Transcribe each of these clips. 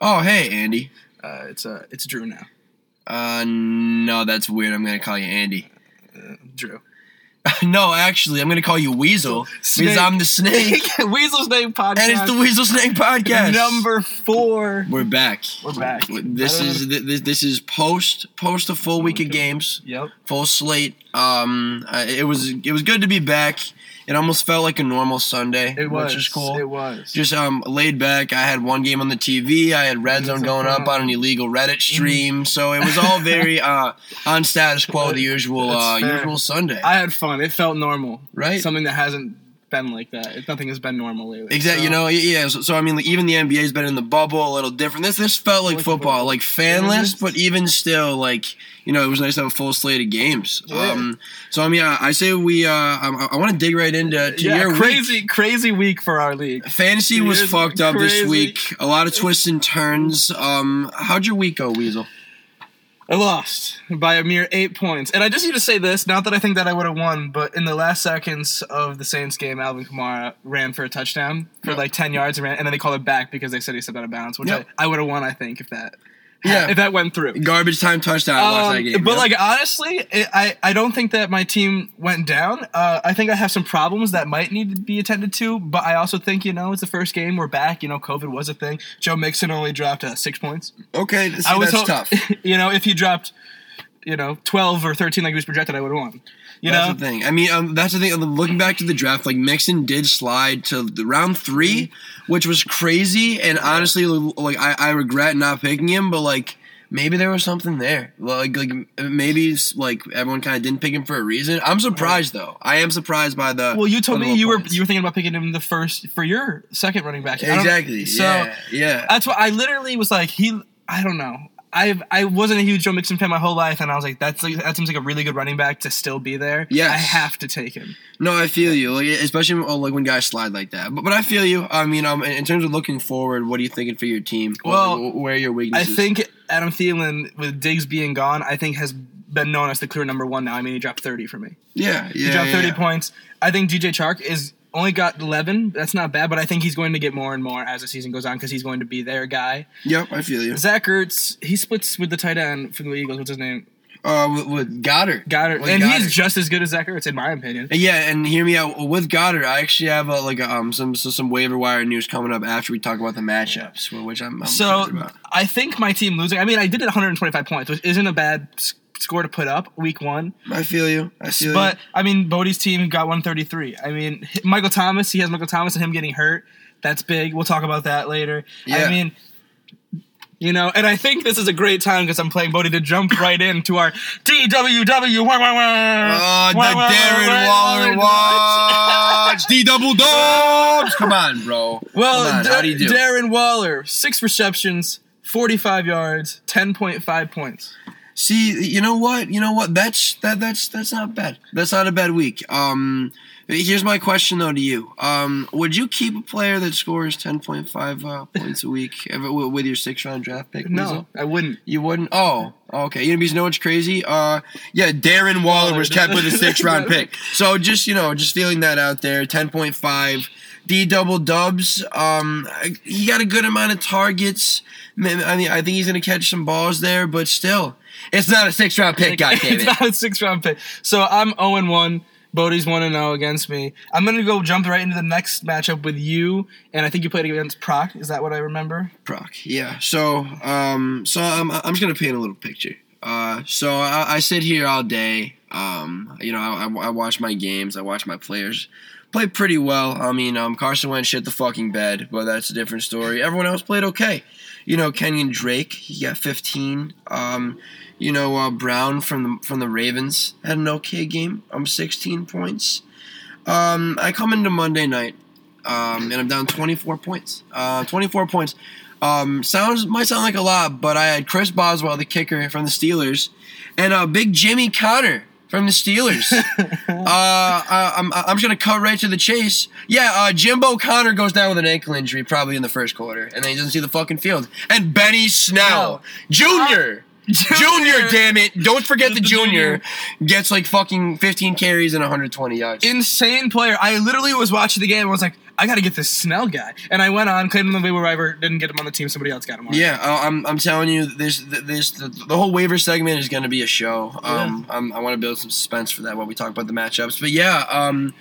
Oh, hey, Andy. Uh, it's uh, it's Drew now. Uh, no, that's weird. I'm gonna call you Andy. Uh, Drew. no, actually, I'm gonna call you Weasel Snake. because I'm the snake, Weasel Snake podcast. and it's the Weasel Snake podcast. number four. We're back. We're back. This is this, this is post post a full week of games, Yep. full slate. Um, uh, it was it was good to be back. It almost felt like a normal Sunday, It was. which is cool. It was. Just um laid back. I had one game on the TV. I had Red Zone going up on an illegal Reddit stream, so it was all very uh on status quo, the usual uh usual Sunday, I had fun. It felt normal. right? Something that hasn't been like that. It- Nothing has been normal lately. Exactly. You know, yeah. So, so I mean, like, even the NBA's been in the bubble a little different. This this felt like Like football, like fanless, but even still, like you know, it was nice to have a full slate of games. Yeah. Um, so I mean, I, I say we. Uh, I, I want to dig right into to yeah, your crazy, week. crazy week for our league. Fantasy was It is fucked up this week. A lot of twists and turns. Um, how'd your week go, Weasel? I lost by a mere eight points. And I just need to say this, not that I think that I would have won, but in the last seconds of the Saints game, Alvin Kamara ran for a touchdown for Yep. like 10 yards and, ran, and then they called it back because they said he stepped out of bounds, which Yep. I, I would have won, I think, if that Yeah. if that went through. Garbage time touchdown. Um, that game. but yeah. like honestly, it, I I don't think that my team went down. Uh, I think I have some problems that might need to be attended to. But I also think you know it's the first game we're back. You know, COVID was a thing. Joe Mixon only dropped uh, six points. okay, see, I was that's hope- tough. you know, if he dropped, you know, twelve or thirteen like he was projected, I would have won. You that's know, the thing. I mean, um, that's the thing. Looking back to the draft, like Mixon did slide to the round three, which was crazy. And honestly, like I, I regret not picking him, but like maybe there was something there. Like like maybe like everyone kind of didn't pick him for a reason. I'm surprised though. I am surprised by the. well, you told me you were you were thinking about picking him the first for your second running back. Exactly. So yeah, yeah. that's what I literally was like. He, I don't know. I I wasn't a huge Joe Mixon fan my whole life, and I was like, that's like, that seems like a really good running back to still be there. Yeah, I have to take him. No, I feel you. Like especially oh, like when guys slide like that. But but I feel you. I mean, um, in terms of looking forward, what are you thinking for your team? Well, What- where are your I weaknesses? think Adam Thielen with Diggs being gone, I think has been known as the clear number one now. I mean, he dropped thirty for me. Yeah, yeah. He dropped yeah, 30 yeah. points. I think DJ Chark is only got 11. That's not bad, but I think he's going to get more and more as the season goes on because he's going to be their guy. Yep, I feel you. Zach Ertz, he splits with the tight end for the Eagles. What's his name? Uh, with, with Goedert. Goedert. With and Goedert. he's just as good as Zach Ertz, in my opinion. Yeah, and hear me out. With Goedert, I actually have a, like a, um some so some waiver wire news coming up after we talk about the matchups, which I'm, I'm So about. I think my team losing. I mean, I did it 125 points, which isn't a bad score to put up week one. I feel you. I feel you But you. I mean, Bodie's team got 133. I mean, Michael Thomas, he has Michael Thomas and him getting hurt. That's big. We'll talk about that later. Yeah. I mean, you know, and I think this is a great time because I'm playing Bodie to jump right into our DWW. Wah, wah, wah. Oh, the Wah, wah, Darren wah, Waller wah, watch. D double dogs. Come on, bro. Well, on, Da- how do you do? Darren Waller, six receptions, 45 yards, 10.5 points. See, you know what? You know what? That's that that's that's not bad. That's not a bad week. Um, here's my question though to you. Um, would you keep a player that scores ten point five uh, points a week with your six round draft pick? No, Weasel? I wouldn't. you wouldn't. Oh, okay. You know, because you know what's crazy? Uh, yeah, Darren Waller was kept with a six round pick. So just you know, just feeling that out there. Ten point five. D double dubs. Um, he got a good amount of targets. I mean, I think he's gonna catch some balls there, but still, it's not a six round pick. God damn it's not a six round pick. So I'm 0 and 1. Bodie's 1 and 0 against me. I'm going to go jump right into the next matchup with you. And I think you played against Proc. Is that what I remember? Proc. Yeah. So, um, so I'm, I'm just gonna paint a little picture. Uh, so I, I sit here all day. Um, you know, I, I, I watch my games. I watch my players play pretty well. I mean, um, Carson Wentz shit the fucking bed, but that's a different story. Everyone else played okay. You know, Kenyan Drake, he got 15. Um, you know, uh, Brown from the from the Ravens had an okay game. I'm 16 points. Um, I come into Monday night, um, and I'm down 24 points. Uh, 24 points. Um, sounds might sound like a lot, but I had Chris Boswell, the kicker from the Steelers, and uh, Big Jimmy Conner from the Steelers. uh, I, I'm I'm just gonna cut right to the chase. Yeah, uh, Jimbo Conner goes down with an ankle injury probably in the first quarter, and then he doesn't see the fucking field. And Benny Snell, Junior. Junior, damn it! Don't forget the The junior gets like fucking 15 carries and 120 yards. Insane player. I literally was watching the game and was like, I got to get this Snell guy. And I went on, claimed him on the waiver waiver, didn't get him on the team. Somebody else got him on. Yeah, uh, I'm, I'm telling you, this this the, the whole waiver segment is going to be a show. Um, I'm, I want to build some suspense for that while we talk about the matchups. But yeah, um,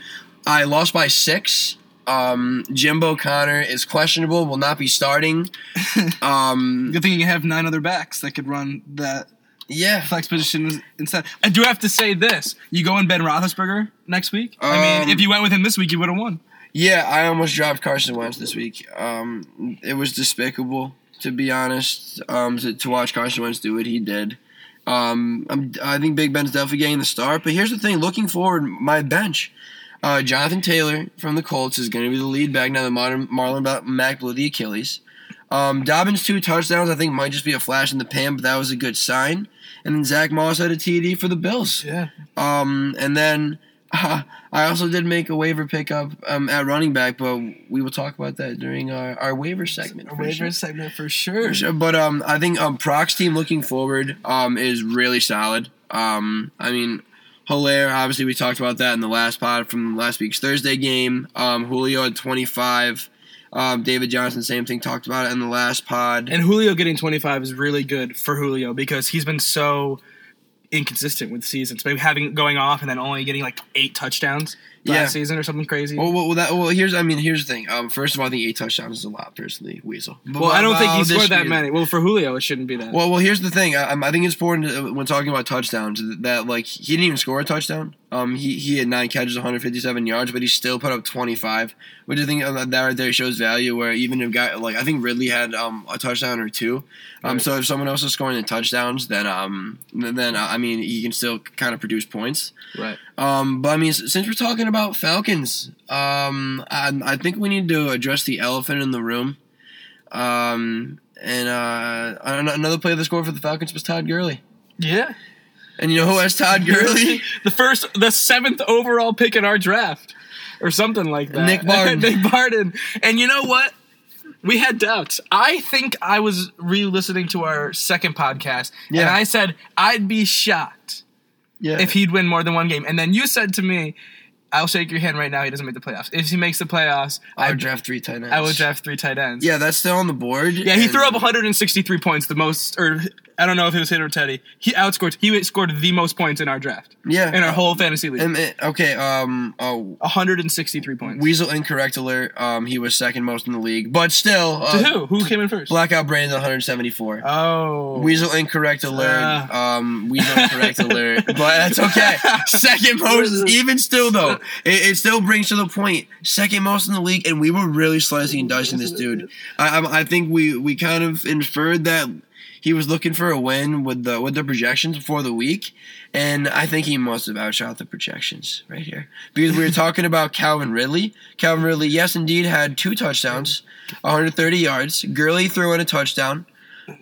I lost by six. Um, Jimbo Conner is questionable, will not be starting. Um, Good thing you have nine other backs that could run that yeah, flex position instead. I do have to say this: you go in Ben Roethlisberger next week. I mean, Um, if you went with him this week, you would have won. yeah. I almost dropped Carson Wentz this week. Um, it was despicable, to be honest. Um, to, to watch Carson Wentz do what he did. Um, I'm, I think Big Ben's definitely getting the start. But here's the thing: looking forward, my bench. Uh, Jonathan Taylor from the Colts is going to be the lead back now. The modern Marlon Mack blew the Achilles. Um, Dobbins two touchdowns. I think might just be a flash in the pan, but that was a good sign. And then Zach Moss had a TD for the Bills. Yeah. Um, and then uh, I also did make a waiver pickup um, at running back, but we will talk about that during our, our waiver segment. Waiver sure. segment for sure. For sure. But um, I think um, Proc's team looking forward um, is really solid. Um, I mean, Helaire, obviously, we talked about that in the last pod from last week's Thursday game. Um, Julio had 25. Um, David Johnson, same thing, talked about it in the last pod. And Julio getting 25 is really good for Julio because he's been so inconsistent with seasons. Maybe having going off and then only getting like eight touchdowns last Yeah. season or something crazy. Well, well, that, well, here's I mean, here's the thing. Um, first of all, I think eight touchdowns is a lot, personally, Weasel. But Well, I don't think he scored that many. Well, for Julio, it shouldn't be that. Well, well, here's the thing. I, I think it's important to, when talking about touchdowns that like he didn't even score a touchdown. Um, he he had nine catches, 157 yards, but he still put up 25, which I think uh, that right there shows value. Where even if guy like I think Ridley had um a touchdown or two. Um, Right. so if someone else is scoring the touchdowns, then um then uh, I mean he can still kind of produce points. right. Um, but I mean, since we're talking about Falcons, um, I, I think we need to address the elephant in the room. Um, and uh, an- another player that scored for the Falcons was Todd Gurley. Yeah. And you know who has Todd Gurley? the first, the seventh overall pick in our draft, or something like that. Nick Barden. Nick Barden. And you know what? We had doubts. I think I was re-listening to our second podcast, and I said I'd be shocked yeah. if he'd win more than one game. And then you said to me, "I'll shake your hand right now. He doesn't make the playoffs. If he makes the playoffs, I I would draft three tight ends. I will draft three tight ends." Yeah, that's still on the board. Yeah, he threw up 163 points, the most, or I don't know if it was him or Teddy. He outscored. He scored the most points in our draft, Yeah. in our whole fantasy league. And, uh, okay. Um. Oh. 163 points. Weasel incorrect alert. Um. He was second most in the league, but still. Uh, to who? Who came in first? Blackout Brandon 174. Oh, Weasel incorrect alert. Ah. um, Weasel incorrect alert. But that's okay. Second most, even still though, it, it still brings to the. Second most in the league, and we were really slicing and dicing this dude. I, I, I think we we kind of inferred that he was looking for a win with the with the projections before the week, and I think he must have outshot the projections right here because we were talking about Calvin Ridley. Calvin Ridley, yes, indeed, had two touchdowns, 130 yards. Gurley threw in a touchdown.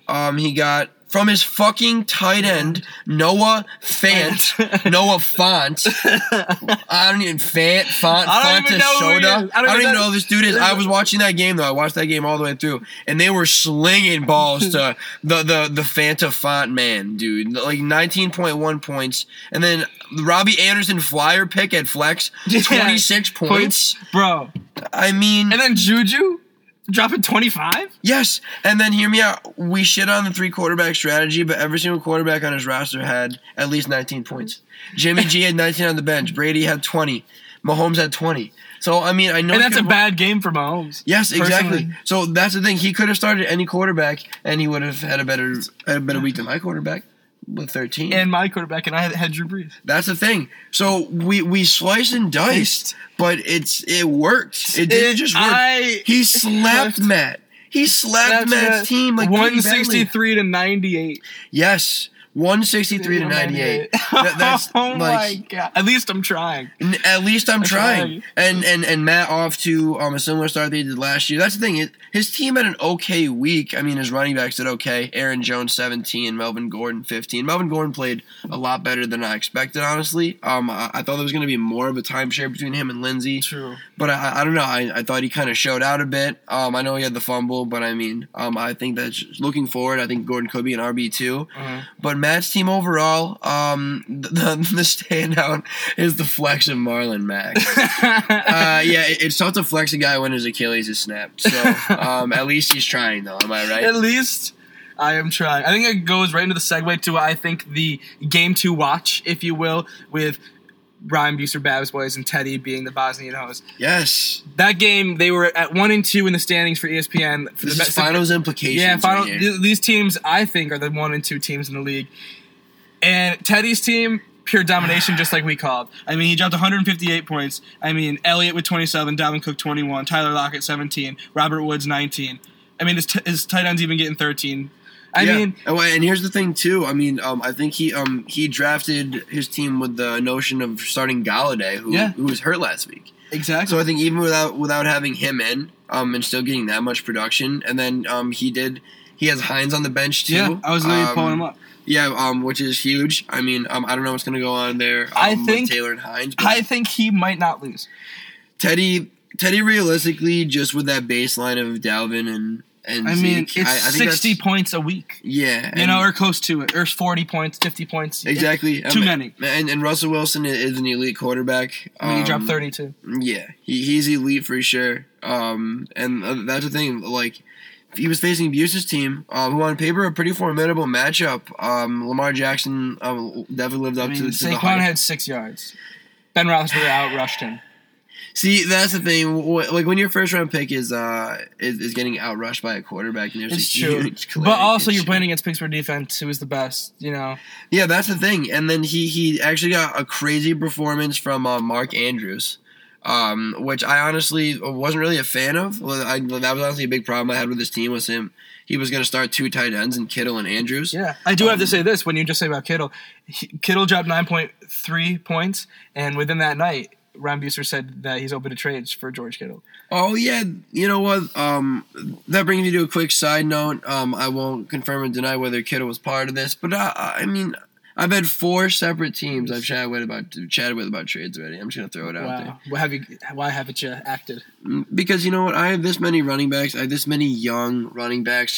Um, he got from his fucking tight end Noah Fant, Noah Font. I don't even Fant, Font, I don't even know who he Fontashoda. is. I don't, even know who this dude is. I was watching that game though. I watched that game all the way through, and they were slinging balls to the the the Fanta Font man, dude. Like 19.1 points, and then Robbie Anderson flyer pick at flex, Yeah. 26 points. bro. I mean, And then Juju dropping 25. Yes, and then hear me out. We shit on the three quarterback strategy, but every single quarterback on his roster had at least 19 points. Jimmy G had 19 on the bench. Brady had 20. Mahomes had 20. So I mean, I know And that's a bad game for Mahomes. Yes, exactly. personally. So that's the thing. He could have started any quarterback, and he would have had a better had a better week than my quarterback with 13. And my quarterback, and I had, Drew Brees. that's the thing. So we we sliced and diced, but it's it worked. It didn't just work. I he slapped Matt. He slapped Matt's team like 163 to 98. Yes, one sixty three to ninety eight. That, that's oh my god! At least I'm trying. n- at least I'm trying. trying. And and and Matt off to um a similar start they did last year. That's the thing. It, his team had an okay week. I mean, his running backs did okay. Aaron Jones seventeen, Melvin Gordon fifteen. Melvin Gordon played a lot better than I expected. Honestly, um, I, I thought there was going to be more of a timeshare between him and Lindsay. True. But I, I don't know. I, I thought he kind of showed out a bit. Um, I know he had the fumble, but I mean, um, I think that looking forward, I think Gordon could be an RB two. Uh-huh. But Matt's team overall, um, the, the standout is the flex of Marlon Mack. uh, yeah, it, it's tough to flex a guy when his Achilles is snapped. So um, at least he's trying, though. Am I right? At least I am trying. I think it goes right into the segue to I think the game to watch, if you will, with Ryan Buser, Babs Boys, and Teddy being the Bosnian host. Yes. That game, they were at one and two in the standings for ESPN. For This the is finals implications. Yeah, final. right th- these teams, I think, are the one and two teams in the league. And Teddy's team, pure domination, just like we called. I mean, he dropped 158 points. I mean, Elliott with 27, Dalvin Cook 21, Tyler Lockett 17, Robert Woods 19. I mean, his, t- his tight end's even getting 13. I yeah. mean, and, and here's the thing too. I mean, um, I think he um he drafted his team with the notion of starting Golladay, who Yeah. who was hurt last week. exactly. So I think even without without having him in, um, and still getting that much production, and then um, he did. He has Hines on the bench too. yeah, I was literally um, pulling him up. Yeah, um, which is huge. I mean, um, I don't know what's gonna go on there. Um, I with think- Taylor and Hines. But I think he might not lose. Teddy, Teddy, realistically, just with that baseline of Dalvin and and I mean, it's I, I think 60 points a week. Yeah, You know, or close to it. Or 40 points, 50 points. It- exactly too Um, many. And, and Russell Wilson is an elite quarterback. I mean, he dropped Um, 32. Yeah, he, he's elite for sure. Um, and uh, that's the thing. Like, he was facing Buse's team, um, who on paper a pretty formidable matchup. Um, Lamar Jackson um, definitely lived I up mean, to, to the Saquon hype. had six yards. Ben Roethlisberger outrushed him. See, that's the thing. Like when your first round pick is uh is, is getting outrushed by a quarterback, and there's It's a true. huge But also, you're playing against Pittsburgh defense, who is the best, you know. Yeah, that's the thing. And then he he actually got a crazy performance from uh, Mark Andrews, um, which I honestly wasn't really a fan of. I, that was honestly a big problem I had with this team was him. He was going to start two tight ends and Kittle and Andrews. Yeah. I do have to Um, say this when you just say about Kittle. He, Kittle dropped 9.3 points, and within that night, Ron Buser said that he's open to trades for George Kittle. Oh yeah, you know what? Um, that brings me to a quick side note. Um, I won't confirm or deny whether Kittle was part of this, but uh, I mean, I've had four separate teams I've chatted with about chatted with about trades already. I'm just gonna throw it out there. Wow. Why, have you, why haven't you acted? because you know what I have this many running backs I have this many young running backs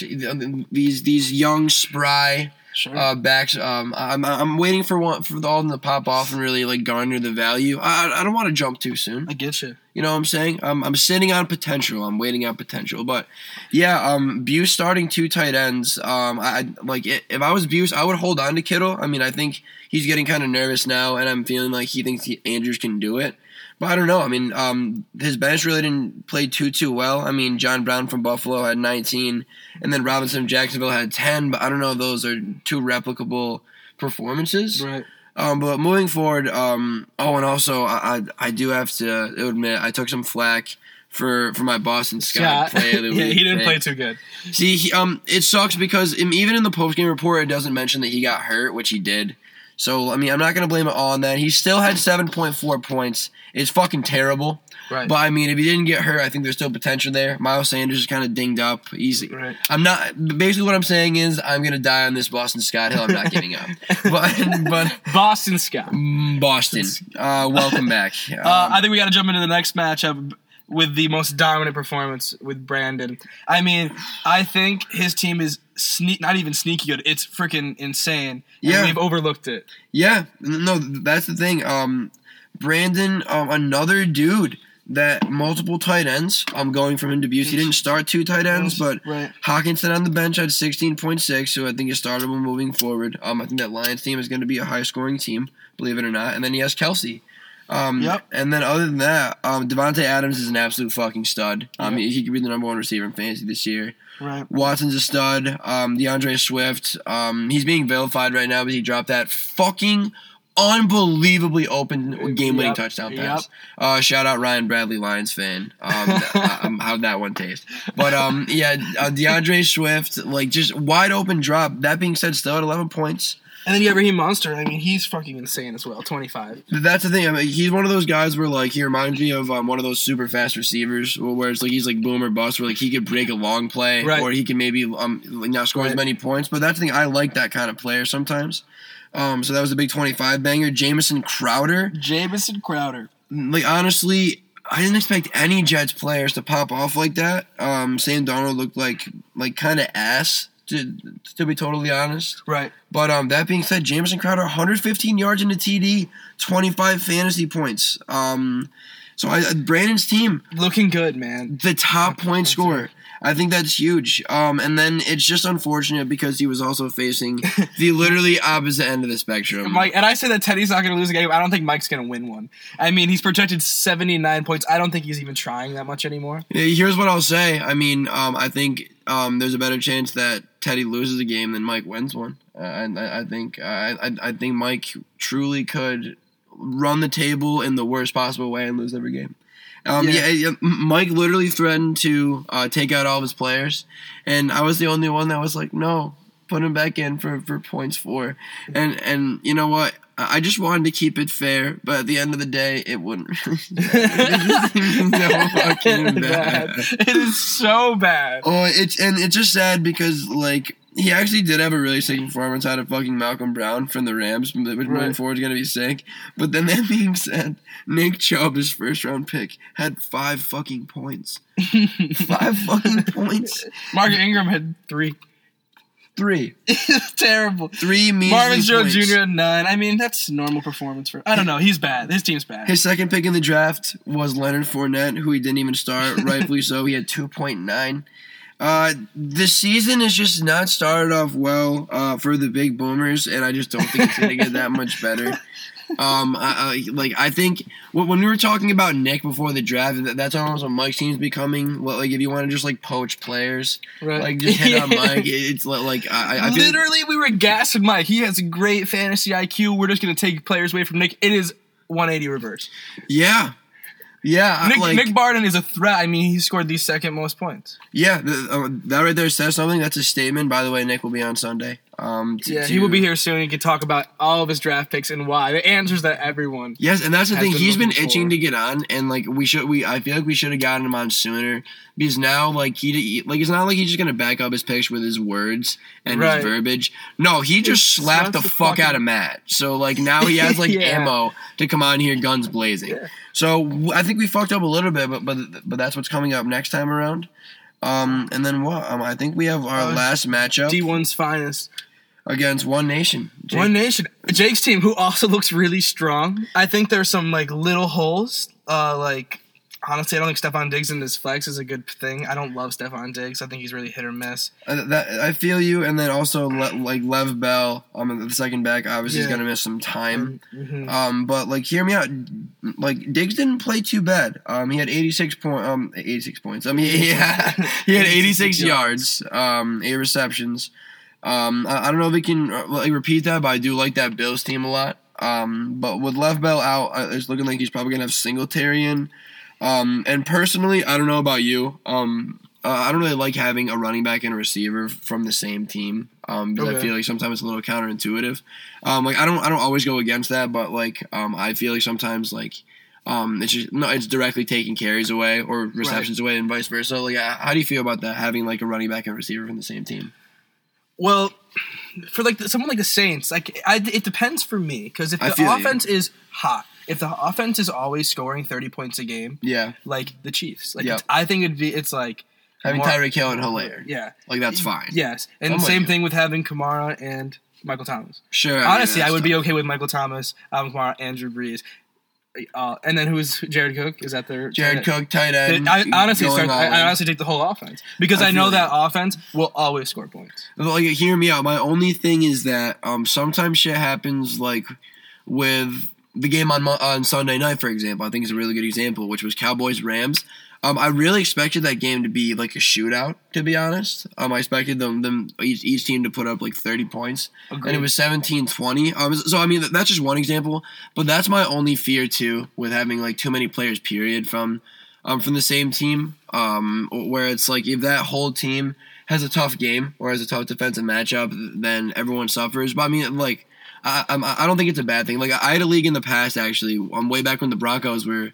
these these young spry Sure. uh, backs um I'm, I'm waiting for one for all of them to pop off and really like garner the value. I, I don't want to jump too soon. I get you. you know what I'm saying? I'm, I'm sitting on potential. I'm waiting on potential. But yeah um Buse starting two tight ends um I like if I was Buse I would hold on to Kittle. I mean I think he's getting kind of nervous now and I'm feeling like he thinks he, Andrews can do it but I don't know. I mean, um, his bench really didn't play too too well. I mean, John Brown from Buffalo had 19, and then Robinson from Jacksonville had 10. But I don't know if those are two replicable performances. Right. Um, but moving forward, um, oh, and also I, I I do have to admit I took some flack for for my Boston Scott Scott. play. of the yeah, week he didn't play too good. See, he, um, it sucks because even in the post game report, it doesn't mention that he got hurt, which he did. So I mean, I'm not gonna blame it all on that. He still had 7.4 points. It's fucking terrible. Right. But I mean, if he didn't get hurt, I think there's still potential there. Miles Sanders is kind of dinged up. He's. right. I'm not. Basically, what I'm saying is, I'm gonna die on this Boston Scott Hill. I'm not giving up. But but Boston Scott. mm, Boston, uh, welcome back. Uh, Um, I think we got to jump into the next matchup with the most dominant performance with Brandon. I mean, I think his team is sneak, not even sneaky good. It's freaking insane. And Yeah. we've overlooked it. Yeah, no, that's the thing. Um, Brandon, um, another dude that multiple tight ends. I'm going from him to Buse. He didn't start two tight ends, but right. Hockenson on the bench had 16.6, so I think is startable moving forward. Um, I think that Lions team is going to be a high scoring team, believe it or not. And then he has Kelce. Um, Yep. And then other than that, um, Davante Adams is an absolute fucking stud. Um, Yep. he, he could be the number one receiver in fantasy this year. Right. Watson's a stud. Um, D'Andre Swift. Um, he's being vilified right now, but he dropped that fucking unbelievably open game-winning Yep. touchdown Yep. pass. Uh, shout out Ryan Bradley, Lions fan. Um, um, how'd that one taste? But um, yeah, uh, D'Andre Swift, like just wide open drop. That being said, still at 11 points. And then you have Raheem Mostert. I mean, he's fucking insane as well. 25. That's the thing. I mean, he's one of those guys where like he reminds me of um, one of those super fast receivers, where it's like he's like boom or bust, where like he could break a long play, Right. or he can maybe um not score as many points. But that's the thing. I like that kind of player sometimes. Um, so that was a big twenty-five banger. Jamison Crowder, Jamison Crowder. like honestly, I didn't expect any Jets players to pop off like that. Um, Sam Darnold looked like like kind of ass To, to be totally honest, Right. but um, that being said, Jamison Crowder, 115 yards in the TD, 25 fantasy points. Um, so I, Brandon's team, Looking good, man. the top point scorer. I think that's huge. Um, and then it's just unfortunate because he was also facing the literally opposite end of the spectrum. Mike, and I say that Teddy's not going to lose a game. I don't think Mike's going to win one. I mean, he's projected 79 points. I don't think he's even trying that much anymore. Yeah, Here's what I'll say. I mean, um, I think um, there's a better chance that Teddy loses a game than Mike wins one. Uh, and I, I think I, I think Mike truly could run the table in the worst possible way and lose every game. Um, Yeah. yeah. Mike literally threatened to uh, take out all of his players, and I was the only one that was like, no, put him back in for, for points four. And and you know what? I just wanted to keep it fair, but at the end of the day, it wouldn't really. no fucking bad. It is so bad. Oh, it's and it's just sad because like he actually did have a really sick performance out of fucking Malcolm Brown from the Rams, which moving Right. forward is gonna be sick. But then that being said, Nick Chubb, his first round pick, had five fucking points. Five fucking points. Mark Ingram had three. Three. Terrible. Three measly Marvin Jones. Jr. had nine. I mean, that's normal performance for. I don't know. He's bad. His team's bad. His second pick in the draft was Leonard Fournette, who he didn't even start, rightfully so. He had 2.9. Uh, the season has just not started off well uh, for the big boomers, and I just don't think it's going to get that much better. Um, I, I, like I think when when we were talking about Nick before the draft, that- that's almost what Mike's team's becoming. Well, Like if you want to just like poach players, right. like just hit on Mike, it's like I, I Literally, we were gassing Mike. He has a great fantasy IQ. We're just gonna take players away from Nick. It is 180 reverse. yeah, yeah, Nick, like, Nick Barden is a threat. I mean, he scored the second most points. Yeah, th- uh, that right there says something. That's a statement. By the way, Nick will be on Sunday. Um, to- Yeah, he will be here soon. He can talk about all of his draft picks and why. The answers that everyone. Yes, and that's the thing. been He's been itching for. to get on, and like we should. We I feel like we should have gotten him on sooner because now like he like it's not like he's just gonna back up his picks with his words and Right. his verbiage. No, he just slapped the the fuck fucking- out of Matt. So like now he has like Yeah. ammo to come on here guns blazing. Yeah. So I think we fucked up a little bit, but but but that's what's coming up next time around. Um, and then what? Um, I think we have our Uh, last matchup D1's finest. Against One Nation. Jake- One Nation. Jake's team, who also looks really strong. I think there's some like little holes. Uh, like honestly, I don't think Stefon Diggs in his flex is a good thing. I don't love Stefon Diggs. I think he's really hit or miss. Uh, that I feel you, and then also le- like Lev Bell, um, the second back, obviously is gonna miss some time. Mhm. Um, but like, hear me out. Like Diggs didn't play too bad. Um, he had eighty six point, um, eighty six points. I mean, yeah, he had 86 yards, um, eight receptions. Um, I, I don't know if we can uh, like repeat that, but I do like that Bills team a lot. Um, but with Lev Bell out, uh, it's looking like he's probably gonna have Singletary in. Um, and personally, I don't know about you. Um, uh, I don't really like having a running back and a receiver from the same team. Um, because I feel like sometimes it's a little counterintuitive. Um, like I don't, I don't always go against that, but like, um, I feel like sometimes like, um, it's just no, it's directly taking carries away or receptions away and vice versa. Like, uh, how do you feel about that? Having like a running back and receiver from the same team? Well, for like the, someone like the Saints, like I, it depends for me because if I the feel you. offense is hot, if the offense is always scoring thirty points a game, Yeah, like the Chiefs, like Yep. I think it'd be it's like having more- Tyreek Hill and Helaire, yeah, like that's fine. yes, and I'm same thing with having Kamara and Michael Thomas. sure. I mean, Honestly, I that's would be okay with Michael Thomas, Alvin Kamara, Andrew Brees, uh, and then who's Jared Cook? Is that their Jared Cook, tight end. I honestly, start, I, I honestly take the whole offense because I I, know feel that offense will always score points. like hear me out. My only thing is that um sometimes shit happens like with the game on on Sunday night, for example. I think is a really good example, which was Cowboys Rams. Um, I really expected that game to be like a shootout. To be honest, um, I expected them them each, each team to put up like thirty points, and it was 17-20. Um, so I mean that's just one example, but that's my only fear too with having like too many players. Period from um from the same team. Um, where it's like if that whole team has a tough game or has a tough defensive matchup, then everyone suffers. But I mean, like, I, I'm- I don't think it's a bad thing. Like, I had a league in the past actually, um, way back when the Broncos were,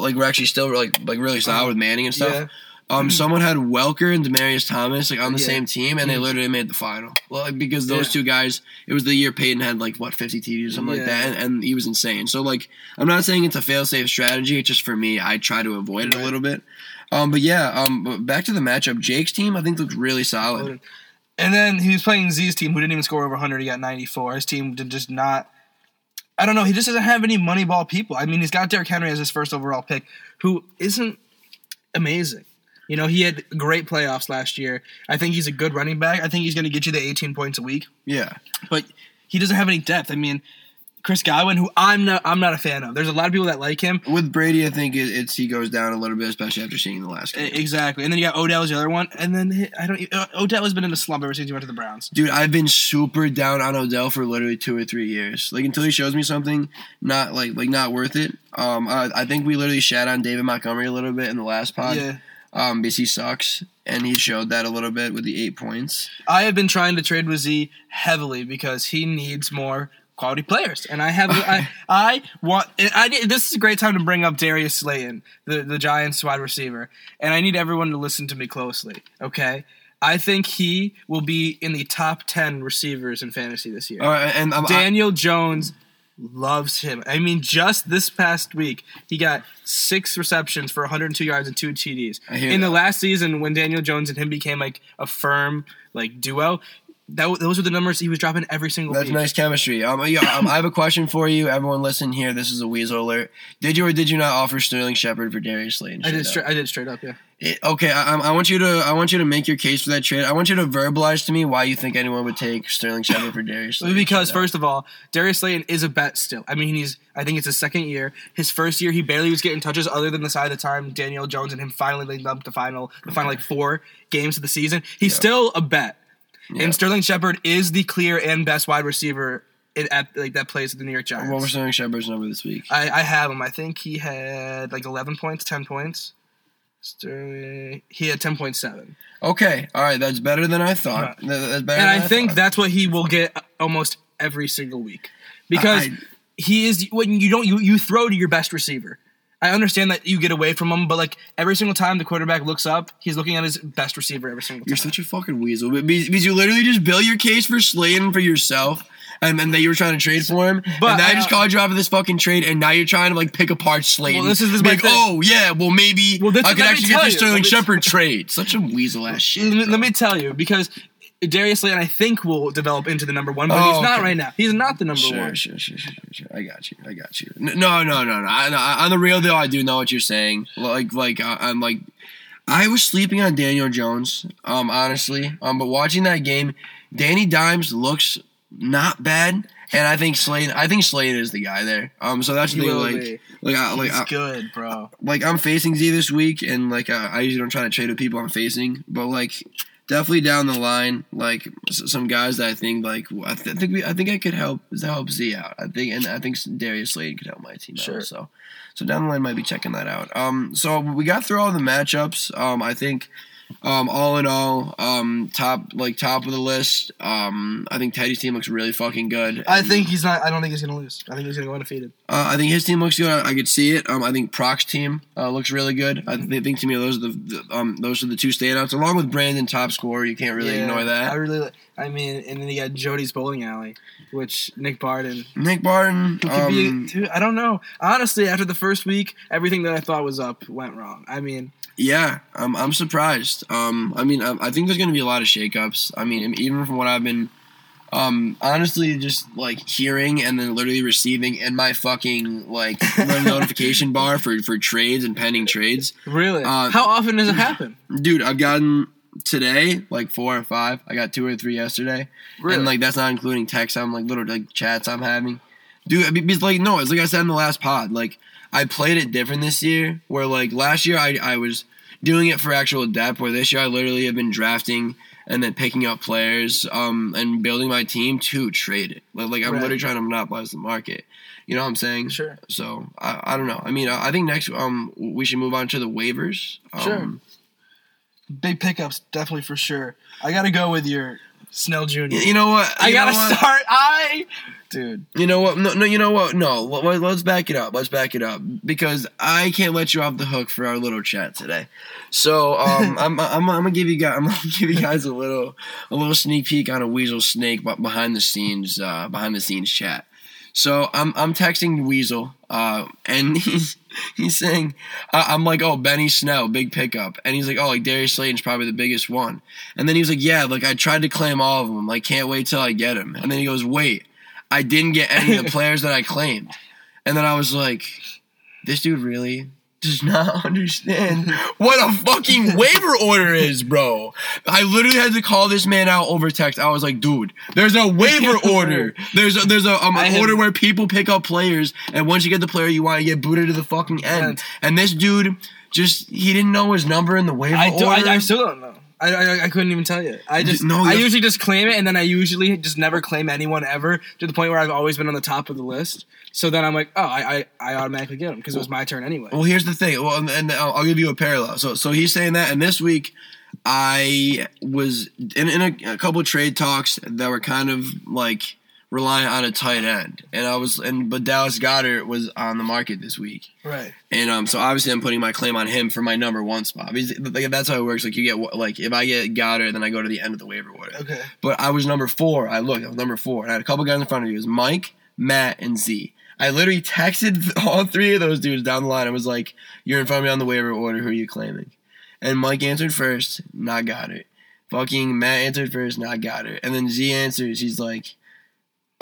like, we're actually still like like really solid with Manning and stuff. Yeah. Um, someone had Welker and Demaryius Thomas like on the Yeah. same team, and they Mhm. literally made the final. Well, like, because those Yeah. two guys, it was the year Peyton had like what 50 TDs or something like that, and, and he was insane. So like, I'm not saying it's a fail-safe strategy. It's just for me, I try to avoid it a little bit. Um, but yeah, um, but back to the matchup. Jake's team, I think, looked really solid. And then he was playing Z's team, who didn't even score over 100. He got 94. His team did just not. I don't know. He just doesn't have any moneyball people. I mean, he's got Derrick Henry as his first overall pick, who isn't amazing. You know, he had great playoffs last year. I think he's a good running back. I think he's going to get you the 18 points a week, Yeah. but he doesn't have any depth. I mean, Chris Godwin, who I'm not, I'm not a fan of. There's a lot of people that like him. With Brady, I think it, it's he goes down a little bit, especially after seeing the last game. Exactly. And then you got Odell's the other one. And then I don't. uh, Odell has been in a slump ever since he went to the Browns. Dude, I've been super down on Odell for literally two or three years. Like until he shows me something not like like not worth it. Um, I, I think we literally shat on David Montgomery a little bit in the last pod. Yeah. Um, because he sucks, and he showed that a little bit with the eight points. I have been trying to trade with Z heavily because he needs more quality players, and I have. I I want. I this is a great time to bring up Darius Slayton, the the Giants wide receiver, and I need everyone to listen to me closely. Okay. I think he will be in the top ten receivers in fantasy this year. All right, and um, I- Daniel Jones loves him. I mean, just this past week, he got six receptions for 102 yards and two TDs. I In the last season, when Daniel Jones and him became like a firm like duo, that those were the numbers he was dropping every single That's week. nice chemistry. Um, yeah, um, I have a question for you. Everyone, listen here. This is a weasel alert. Did you or did you not offer Sterling Shepard for Darius Slayton? I did. Straight Stra- I did straight up. Yeah. It- okay, I, I want you to. I want you to make your case for that trade. I want you to verbalize to me why you think anyone would take Sterling Shepard for Darius. Slayton Because first of all, Darius Slayton is a bet still. I mean, he's. I think it's his second year. His first year, he barely was getting touches, other than the side of the time Daniel Jones and him finally linked up the final, the final like four games of the season. He's still a bet, Yeah. and Sterling Shepard is the clear and best wide receiver in, at like that plays at the New York Giants. what was Sterling Shepard's number this week? I, I have him. I think he had like eleven points, ten points. Sterling, he had ten point seven, Okay, all right, that's better than I thought. That- That's better. and than I think thought. that's what he will get almost every single week because. I- he is when you don't you, you throw to your best receiver. I understand that you get away from him, but like every single time the quarterback looks up, he's looking at his best receiver every single time. You're such a fucking weasel. Because, because you literally just built your case for Slayton for yourself, and then that you were trying to trade for him. But, and then I just called you out for this fucking trade, and now you're trying to like pick apart Slayton. Well, this is- this is Be my like, oh yeah, well maybe Well, I could actually get the Sterling Shepard trade. Such a weasel ass shit. let me tell you because Darius Slayton, I think, will develop into the number one, but Oh, he's not okay. right now. He's not the number Sure, one. sure, sure, sure, sure. I got you. I got you. No, no, no, no. I, I, on the real deal, I do know what you're saying. Like, like I, I'm like, I was sleeping on Daniel Jones. Um, honestly. Um, but watching that game, Danny Dimes looks not bad, and I think Slade. I think Slade is the guy there. Um, so that's the thing. Like, be. like, I, like, I, good, bro. like I'm facing Z this week, and like uh, I usually don't try to trade with people I'm facing, but like definitely down the line, like some guys that I think like I, th- I think we I think I could help help Z out. I think and I think Darius Slade could help my team Sure. out. So so down the line might be checking that out. Um, so we got through all the matchups. Um, I think. Um, all in all, um, top like top of the list. Um, I think Teddy's team looks really fucking good. I think he's not. I don't think he's gonna lose. I think he's gonna go undefeated. Uh, I think his team looks good. I, I could see it. Um, I think Proc's team uh, looks really good. I th- think to me those are the, the um those are the two standouts, along with Brandon top scorer. You can't really Yeah, ignore I that. really. I mean, and then you got Jody's bowling alley, which Nick Barden Nick Barton. Um, be, I don't know. Honestly, after the first week, everything that I thought was up went wrong. I mean, yeah, um, I'm surprised. Um, I mean, I, I think there's going to be a lot of shakeups. I mean, even from what I've been, um, honestly, just like hearing and then literally receiving in my fucking like notification bar for for trades and pending trades. really, Uh, how often does it happen? dude i've gotten today like four or five i got two or three yesterday Really? and like that's not including texts i'm like little like chats i'm having dude I mean, because like no it's like i said in the last pod like i played it different this year where like last year i, I was doing it for actual depth where this year i literally have been drafting and then picking up players um and building my team to trade it like, like i'm Right. literally trying to monopolize the market you know what i'm saying Sure. so i, I don't know i mean I, I think next um we should move on to the waivers um, Sure. Big pickups, definitely for sure. I got to go with your Snell Jr. You know what? I You know gotta what? start. I, dude. You know what? No, no. You know what? No. Let, let's back it up. Let's back it up because I can't let you off the hook for our little chat today. So um, I'm, I'm, I'm gonna give you guys I'm gonna give you guys a little a little sneak peek on a Weasel Snake behind the scenes uh, behind the scenes chat. So I'm I'm texting Weasel uh, and he's he's saying, uh, I'm like, oh, Benny Snow, big pickup. And he's like, oh, like Darius Slayton's probably the biggest one. And then he was like, yeah, like I tried to claim all of them. Like, can't wait till I get him. And then he goes, wait, I didn't get any of the players that I claimed. And then I was like, this dude really does not understand what a fucking waiver order is, bro. I literally had to call this man out over text. I was like, dude, there's a waiver order. There's a, there's a um, I an have- order where people pick up players, and once you get the player you want, you get booted to the fucking end. And this dude just he didn't know his number in the waiver I, do, order. I, I still don't know. I, I, I couldn't even tell you. I just No, I usually just claim it, and then I usually just never claim anyone ever to the point where I've always been on the top of the list. So then I'm like, oh, I I, I automatically get him because it was my turn anyway. Well, here's the thing. Well, and- and I'll, I'll give you a parallel. So, so he's saying that, and this week I was in, in a, a couple of trade talks that were kind of like relying on a tight end, and I was, and but Dallas Goedert was on the market this week, Right. and um, so obviously I'm putting my claim on him for my number one spot. Because, like, that's how it works. Like you get like if I get Goedert, then I go to the end of the waiver order. Okay. But I was number four. I looked, I was number four. And I had a couple guys in front of me. It was Mike, Matt, and Z. I literally texted all three of those dudes down the line. I was like, You're in front of me on the waiver order. Who are you claiming? And Mike answered first, not got it. Fucking Matt answered first, not got it. And then Z answers, he's like,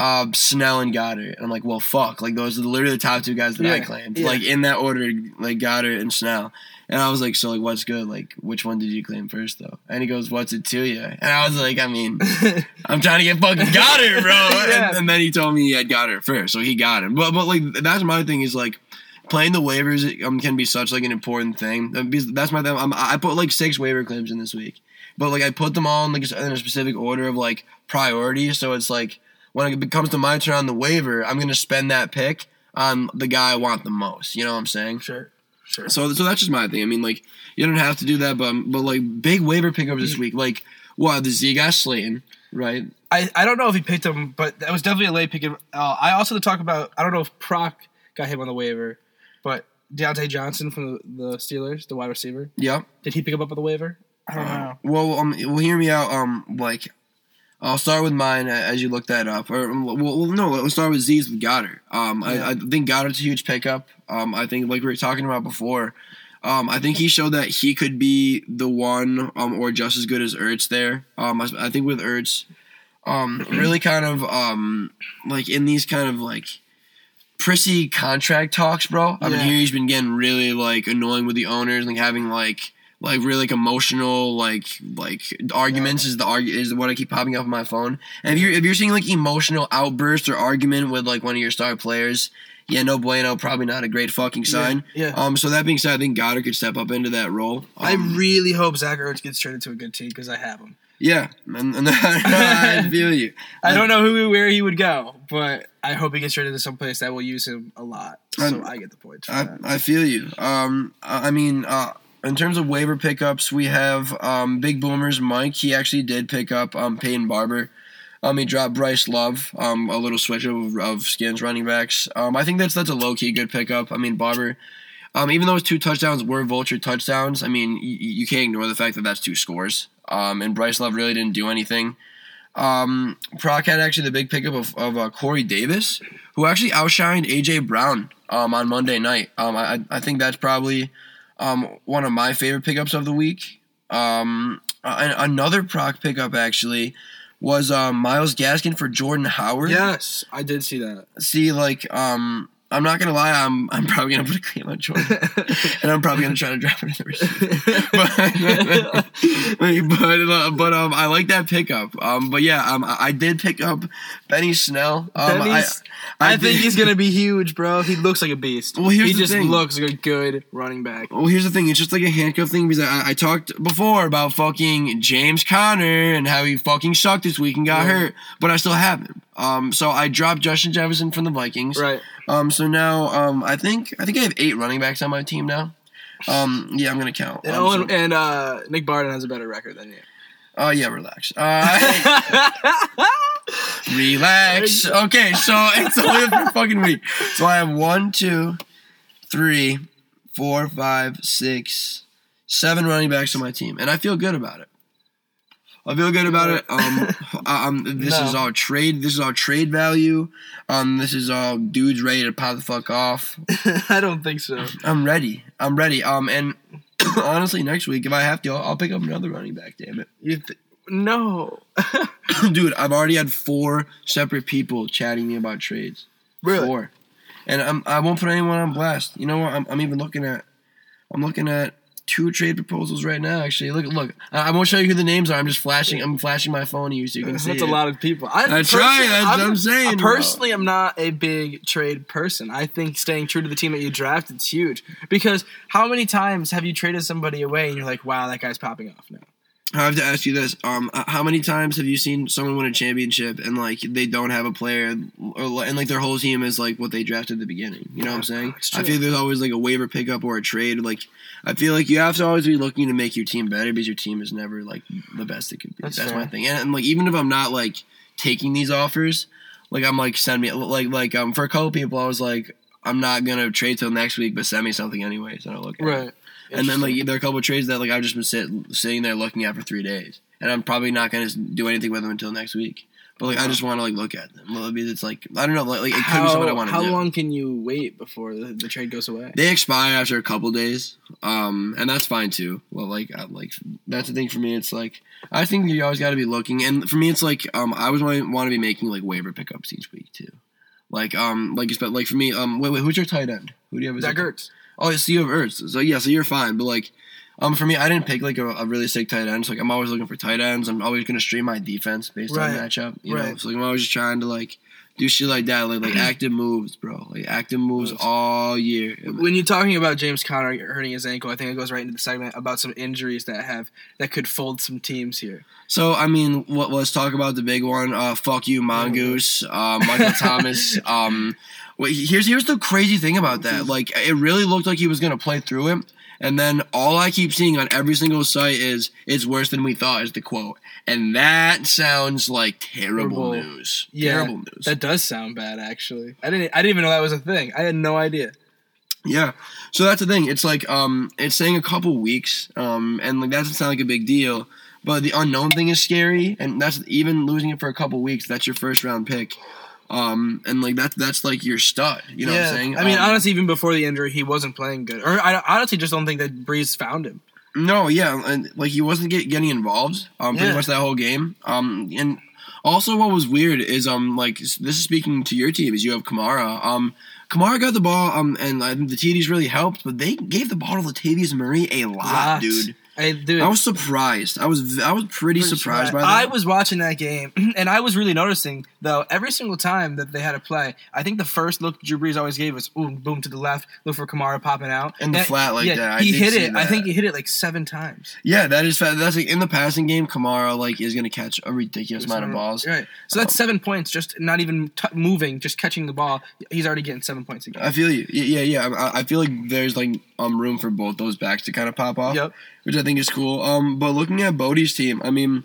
uh, Snell and Goedert. And I'm like, well, fuck. Like, those are literally the top two guys that I Yeah, claimed. yeah. Like, in that order, like Goedert and Snell. And I was like, so, like, what's good? Like, which one did you claim first, though? And he goes, what's it to you? And I was like, I mean, I'm trying to get fucking Goedert, bro. Yeah. and, and then he told me he had Goedert first, so he got him. But, but like, that's my thing is, like, playing the waivers um, can be such, like, an important thing. That's my thing. I'm, I put, like, six waiver claims in this week. But, like, I put them all in, like, in a specific order of, like, priority. So it's like, when it comes to my turn on the waiver, I'm going to spend that pick on the guy I want the most. You know what I'm saying? Sure. Sure. So, so that's just my thing. I mean, like, you don't have to do that, but but like big waiver pickups this week. Like, what the Z guy Slayton, right? I, I don't know if he picked him, but that was definitely a late pick. Uh, I also to talk about. I don't know if Proc got him on the waiver, but Diontae Johnson from the, the Steelers, the wide receiver, Yeah. did he pick him up on the waiver? I don't know. Well, um, well, hear me out. Um, like, I'll start with mine as you look that up. Or, um, well, no, let's start with Z's with Goedert. Um, Yeah. I, I think Goedert's a huge pickup. Um, I think like we were talking about before. Um, I think he showed that he could be the one, um, or just as good as Ertz there. Um, I, I think with Ertz, um, really kind of um, like in these kind of like prissy contract talks, bro. I've been hearing he's been getting really like annoying with the owners, like having like like really like emotional like like arguments is the argu- is what I keep popping up on my phone. And if you're if you're seeing like emotional outbursts or argument with like one of your star players, yeah, no bueno, probably not a great fucking sign. Yeah. Um. So that being said, I think Goedert could step up into that role. I Um, really hope Zach Ertz gets traded to a good team because I have him. yeah, and, and I feel you. I don't know who where he would go, but I hope he gets traded to some place that will use him a lot. So I'm- I get the point. I. I feel you. Um, I I mean, uh, in terms of waiver pickups, we have um, Big Boomers Mike. He actually did pick up um, Peyton Barber. Um, he dropped Bryce Love, um, a little switch of, of skins running backs. Um, I think that's that's a low key good pickup. I mean, Barber, um, even though his two touchdowns were vulture touchdowns, I mean, you, you can't ignore the fact that that's two scores. Um, and Bryce Love really didn't do anything. Um, Proc had actually the big pickup of, of uh, Corey Davis, who actually outshined AJ Brown um, on Monday night. Um, I, I think that's probably um, one of my favorite pickups of the week. Um, another Proc pickup actually was um, Myles Gaskin for Jordan Howard. yes, I did see that. See, like, um, I'm not gonna lie, I'm I'm probably gonna put a claim on Jordan, and I'm probably gonna try to drop it in receiver. but but, uh, but um, I like that pickup. Um, but yeah, um, I, I did pick up Benny Snell. Um, Benny's- I, I, think did- he's gonna be huge, bro. He looks like a beast. Well, here's he the just thing. looks like a good running back. Well, here's the thing. It's just like a handcuff thing because I, I talked before about fucking James Conner and how he fucking sucked this week and got Yeah. hurt, but I still have him. Um, so I dropped Justin Jefferson from the Vikings. Right. Um, so now um, I think I think I have eight running backs on my team now. Um, yeah, I'm gonna count. And, Um, Owen, so- and uh, Nick Barden has a better record than you. Oh yeah, relax. Uh, relax. Okay, so it's only the fucking week. So I have one, two, three, four, five, six, seven running backs on my team, and I feel good about it. I feel good about it. Um, um, this No. is all trade. This is all trade value. Um, this is all dudes ready to pop the fuck off. I don't think so. I'm ready. I'm ready. Um, and honestly, next week if I have to, I'll, I'll pick up another running back. Damn it. You th- no. dude. I've already had four separate people chatting me about trades. Really? Four, and I'm, I won't put anyone on blast. You know what? I'm, I'm even looking at. I'm looking at two trade proposals right now. Actually, look, look. I, I won't show you who the names are. I'm just flashing. I'm flashing my phone at you so you can see. That's it. a lot of people. I That's personally- right, that's what I'm saying, Personally I'm not a big trade person. I think staying true to the team that you draft is huge. Because how many times have you traded somebody away and you're like, wow, that guy's popping off now? I have to ask you this: um, uh, How many times have you seen someone win a championship and like they don't have a player, or and like their whole team is like what they drafted at the beginning? You know what I'm saying? I feel there's always like a waiver pickup or a trade. Like I feel like you have to always be looking to make your team better because your team is never like the best it could be. That's That's, my thing. And, and like even if I'm not like taking these offers, like I'm like send me like like um for a couple people I was like I'm not gonna trade till next week, but send me something anyways, and I look at it. Right. And then like there are a couple of trades that like I've just been sit, sitting there looking at for three days, and I'm probably not gonna do anything with them until next week. But like I just want to like look at them. It's like I don't know, like, like it could be something I how, want to how long can you wait before the, the trade goes away? They expire after a couple days, um, and that's fine too. Well, like I, like that's the thing for me. It's like I think you always got to be looking, and for me, it's like um, I always want want to be making like waiver pickups each week too. Like um, like you but like for me, um, wait, wait, who's your tight end? Who do you have? as Zach Ertz. Oh, so you have Ertz. So yeah, so you're fine. But like, um, for me, I didn't pick like a, a really sick tight end. So like, I'm always looking for tight ends. I'm always gonna stream my defense based Right. on matchup. You know, so like, I'm always just trying to like do shit like that, like like active moves, bro. Like active moves all year. When you're talking about James Conner hurting his ankle, I think it goes right into the segment about some injuries that have that could fold some teams here. So I mean, what, let's talk about the big one. Uh, fuck you, Mongoose. Uh, Michael Thomas. Um, wait, here's here's the crazy thing about that. Like, it really looked like he was gonna play through it, and then all I keep seeing on every single site is "it's worse than we thought" is the quote, and that sounds like terrible Terrible. news. Yeah, terrible news. That does sound bad, actually. I didn't. I didn't even know that was a thing. I had no idea. Yeah. So that's the thing. It's like um it's saying a couple weeks. Um and like that doesn't sound like a big deal. But the unknown thing is scary and that's even losing it for a couple weeks, that's your first round pick. Um and like that's that's like your stud. You know what I'm saying? I mean, Um, honestly, even before the injury, he wasn't playing good. Or I honestly just don't think that Brees found him. No, yeah, and like he wasn't get, getting involved um pretty Yeah. much that whole game. Um and also what was weird is um like this is speaking to your team is you have Kamara. Um Kamara got the ball um and I think the TDs really helped, but they gave the ball to Latavius Murray a lot, Lots. dude. I, dude, I was surprised. I was I was pretty, surprised by that. I was watching that game, and I was really noticing though every single time that they had a play. I think the first look Drew Brees always gave was boom, boom to the left, look for Kamara popping out, And the flat like yeah, that, I he hit it. I think he hit it like seven times. yeah, that is that's like in the passing game. Kamara like is gonna catch a ridiculous amount of balls. Right. So that's seven points, just not even t- moving, just catching the ball. He's already getting seven points again. I feel you. Yeah, yeah, yeah. I, I feel like there's like um room for both those backs to kind of pop off, Yep. Which I think is cool. Um, but looking at Bodie's team, I mean,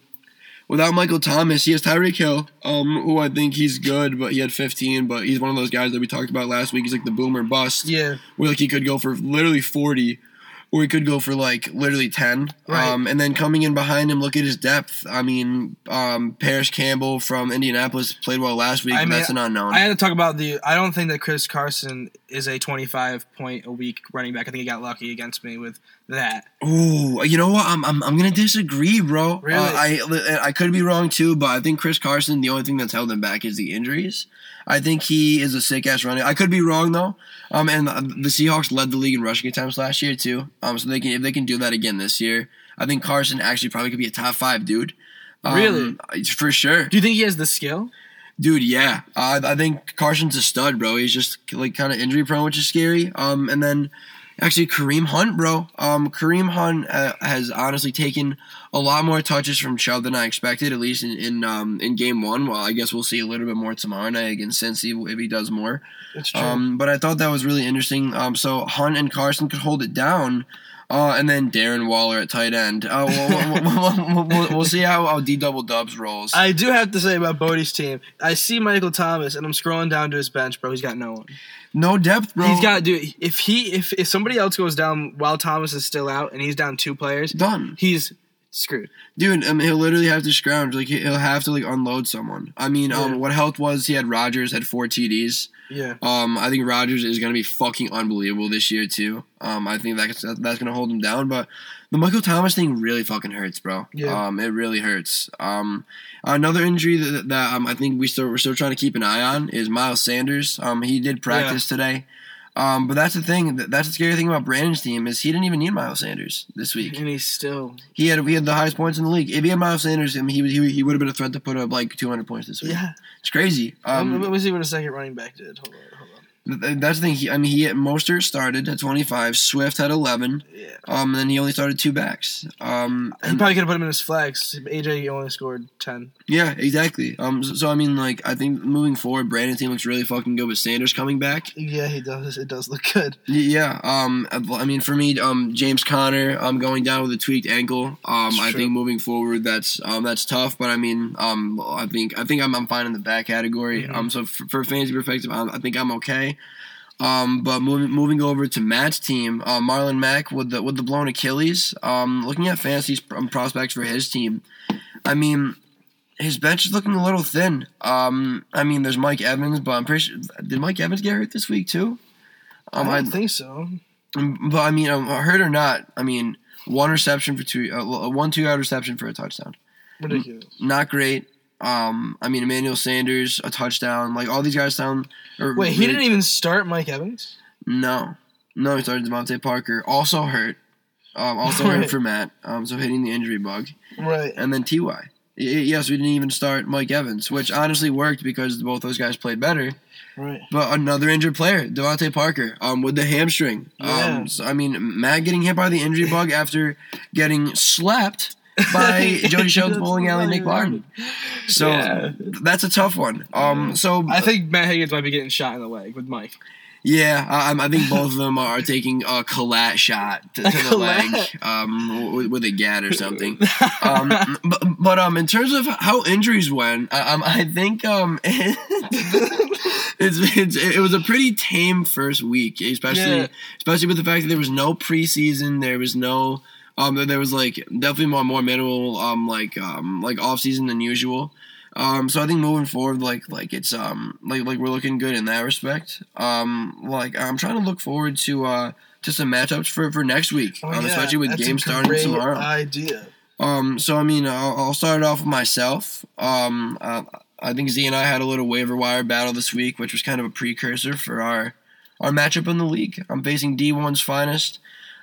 without Michael Thomas, he has Tyreek Hill, um, who I think he's good, but he had 15. But he's one of those guys that we talked about last week. He's like the boomer bust. Yeah. where like he could go for literally 40 or he could go for like literally 10 Right. um, and then coming in behind him look at his depth i mean um, Parris Campbell from indianapolis played well last week I mean, that's an unknown I had to talk about the. I don't think that Chris Carson is a 25 point a week running back. I think he got lucky against me with that. Ooh, you know what? I'm, I'm, I'm gonna disagree, bro. Really? Uh, I I could be wrong too, but I think Chris Carson. The only thing that's held him back is the injuries. I think he is a sick ass runner. I could be wrong though. Um, and the Seahawks led the league in rushing attempts last year too. Um, so they can if they can do that again this year, I think Carson actually probably could be a top five dude. Um, Really? For sure, Do you think he has the skill? dude. Yeah, uh, I think Carson's a stud, bro. He's just like kind of injury prone, which is scary. Um, and then actually Kareem Hunt, bro. Um, Kareem Hunt uh, has honestly taken a lot more touches from Chubb than I expected, at least in in, um, in game one. Well, I guess we'll see a little bit more tomorrow night against Cincy if he does more. That's Um, but I thought that was really interesting. Um, so Hunt and Carson could hold it down. Uh, and then Darren Waller at tight end. Uh, we'll, we'll, we'll, we'll, see how, how D double dubs rolls. I do have to say about Bodie's team. I see Michael Thomas, and I'm scrolling down to his bench, bro. He's got no one. no depth, bro. He's got dude. If he if if somebody else goes down while Thomas is still out, and he's down two players, done. he's screwed. Dude, um, he'll literally have to scrounge. Like he- he'll have to like unload someone. I mean, um, Yeah. what health was he had Rodgers had four TDs. Yeah. Um, I think Rodgers is gonna be fucking unbelievable this year too. Um, I think that's that's gonna hold him down. But the Michael Thomas thing really fucking hurts, bro. Yeah. Um, it really hurts. Um, another injury that, that um, I think we still we're still trying to keep an eye on is Miles Sanders. Um, he did practice today. Um, but that's the thing. That's the scary thing about Brandon's team is he didn't even need Miles Sanders this week. And he's still. He had he had the highest points in the league. If he had Miles Sanders, I mean, he would he, he would have been a threat to put up like 200 points this week. Yeah. It's crazy. Um, Um, Let me see what a second running back did. Hold on. Hold on. th- that's the thing. He, I mean, he Mostert started at 25. Swift had 11. Yeah. Um, and then he only started two backs. Um, He and- probably could have put him in his flex. AJ only scored 10. yeah, exactly. Um, so, so, I mean, like, I think moving forward, Brandon's team looks really fucking good with Sanders coming back. Yeah, he does. It does look good. Yeah. Um, I mean, for me, um, James Conner, um, going down with a tweaked ankle. Um, I think moving forward, that's um, that's tough. But I mean, um, I think I think I'm, I'm fine in the back category. Mhm. Um, so for, for fantasy perspective, i I think I'm okay. Um, but moving moving over to Matt's team, uh, Marlon Mack with the with the blown Achilles. Um, looking at fantasy um, prospects for his team, I mean, his bench is looking a little thin. Um, I mean, there's Mike Evans, but I'm pretty sure did Mike Evans get hurt this week too? Um, I don't think so. But I mean, um, hurt or not, I mean, one reception for two, uh, one two yard reception for a touchdown. Ridiculous. Not great. Um, I mean, Emmanuel Sanders a touchdown. Like all these guys sound. Or, Wait, he didn't even start Mike Evans? No, no, he started DeVante Parker. Also hurt. Um, also Right. hurt for Matt. Um, so hitting the injury bug, Right. and then Ty. Y- Yes, we didn't even start Mike Evans, which honestly worked because both those guys played better. Right. But another injured player, DeVante Parker, um, with the hamstring. Yeah. Um, so, I mean, Matt getting hit by the injury bug after getting slapped by Jody Shells bowling alley Nick. Barton. So Yeah. that's a tough one. Um, so I think Matt Higgins might be getting shot in the leg with Mike. yeah, I, I'm- think both of them are taking a collat shot to, to the collat? leg, um, with, with a gat or something. um, but, but um, in terms of how injuries went, I, um, I think um, it's, it's it was a pretty tame first week, especially Yeah. especially with the fact that there was no preseason, there was no um, there was like definitely more more minimal um like um like off season than usual. Um, so I think moving forward, like like it's um like like we're looking good in that respect. Um, like I'm trying to look forward to uh to some matchups for for next week, Oh, um, yeah, especially with games starting tomorrow. Idea. Um, so I mean, I'll, I'll start it off with myself. Um, uh, I think Z and I had a little waiver wire battle this week, which was kind of a precursor for our our matchup in the league. I'm facing D1's finest.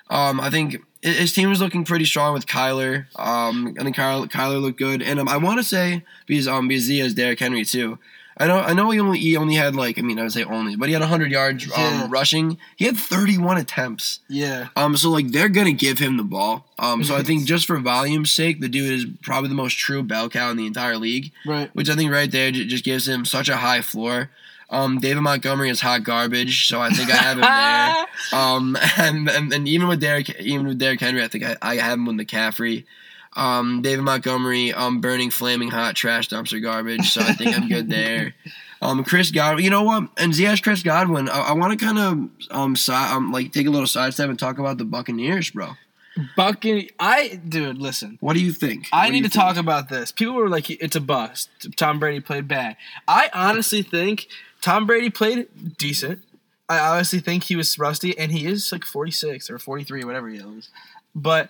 Um, I think hi- his team was looking pretty strong with Kyler. Um, I think Kyler, Kyler looked good, and um, I want to say because um because Z has Derrick Henry too. I know I know he only he only had like I mean I would say only, but he had 100 yards um, Yeah. rushing. He had 31 attempts. Yeah. Um, so like they're gonna give him the ball. Um, so I think just for volume's sake, the dude is probably the most true bell cow in the entire league, Right. which I think right there j- just gives him such a high floor. Um, David Montgomery is hot garbage, so I think I have him there. Um, and, and and even with Derrick, even with Derrick Henry, I think I, I have him with McCaffrey. Um, David Montgomery, um, burning flaming hot trash dumpster garbage, so I think I'm good there. Um, Chris Godwin, you know what? And Ziyech Chris Godwin, I, I want to kind of um, um, like take a little sidestep and talk about the Buccaneers, bro. Bucking. I dude, listen. What do you think? I What need to think? talk about this. People were like, "It's a bust." Tom Brady played bad. I honestly think Tom Brady played decent. I honestly think he was rusty, and he is like forty six or forty three, whatever he is. But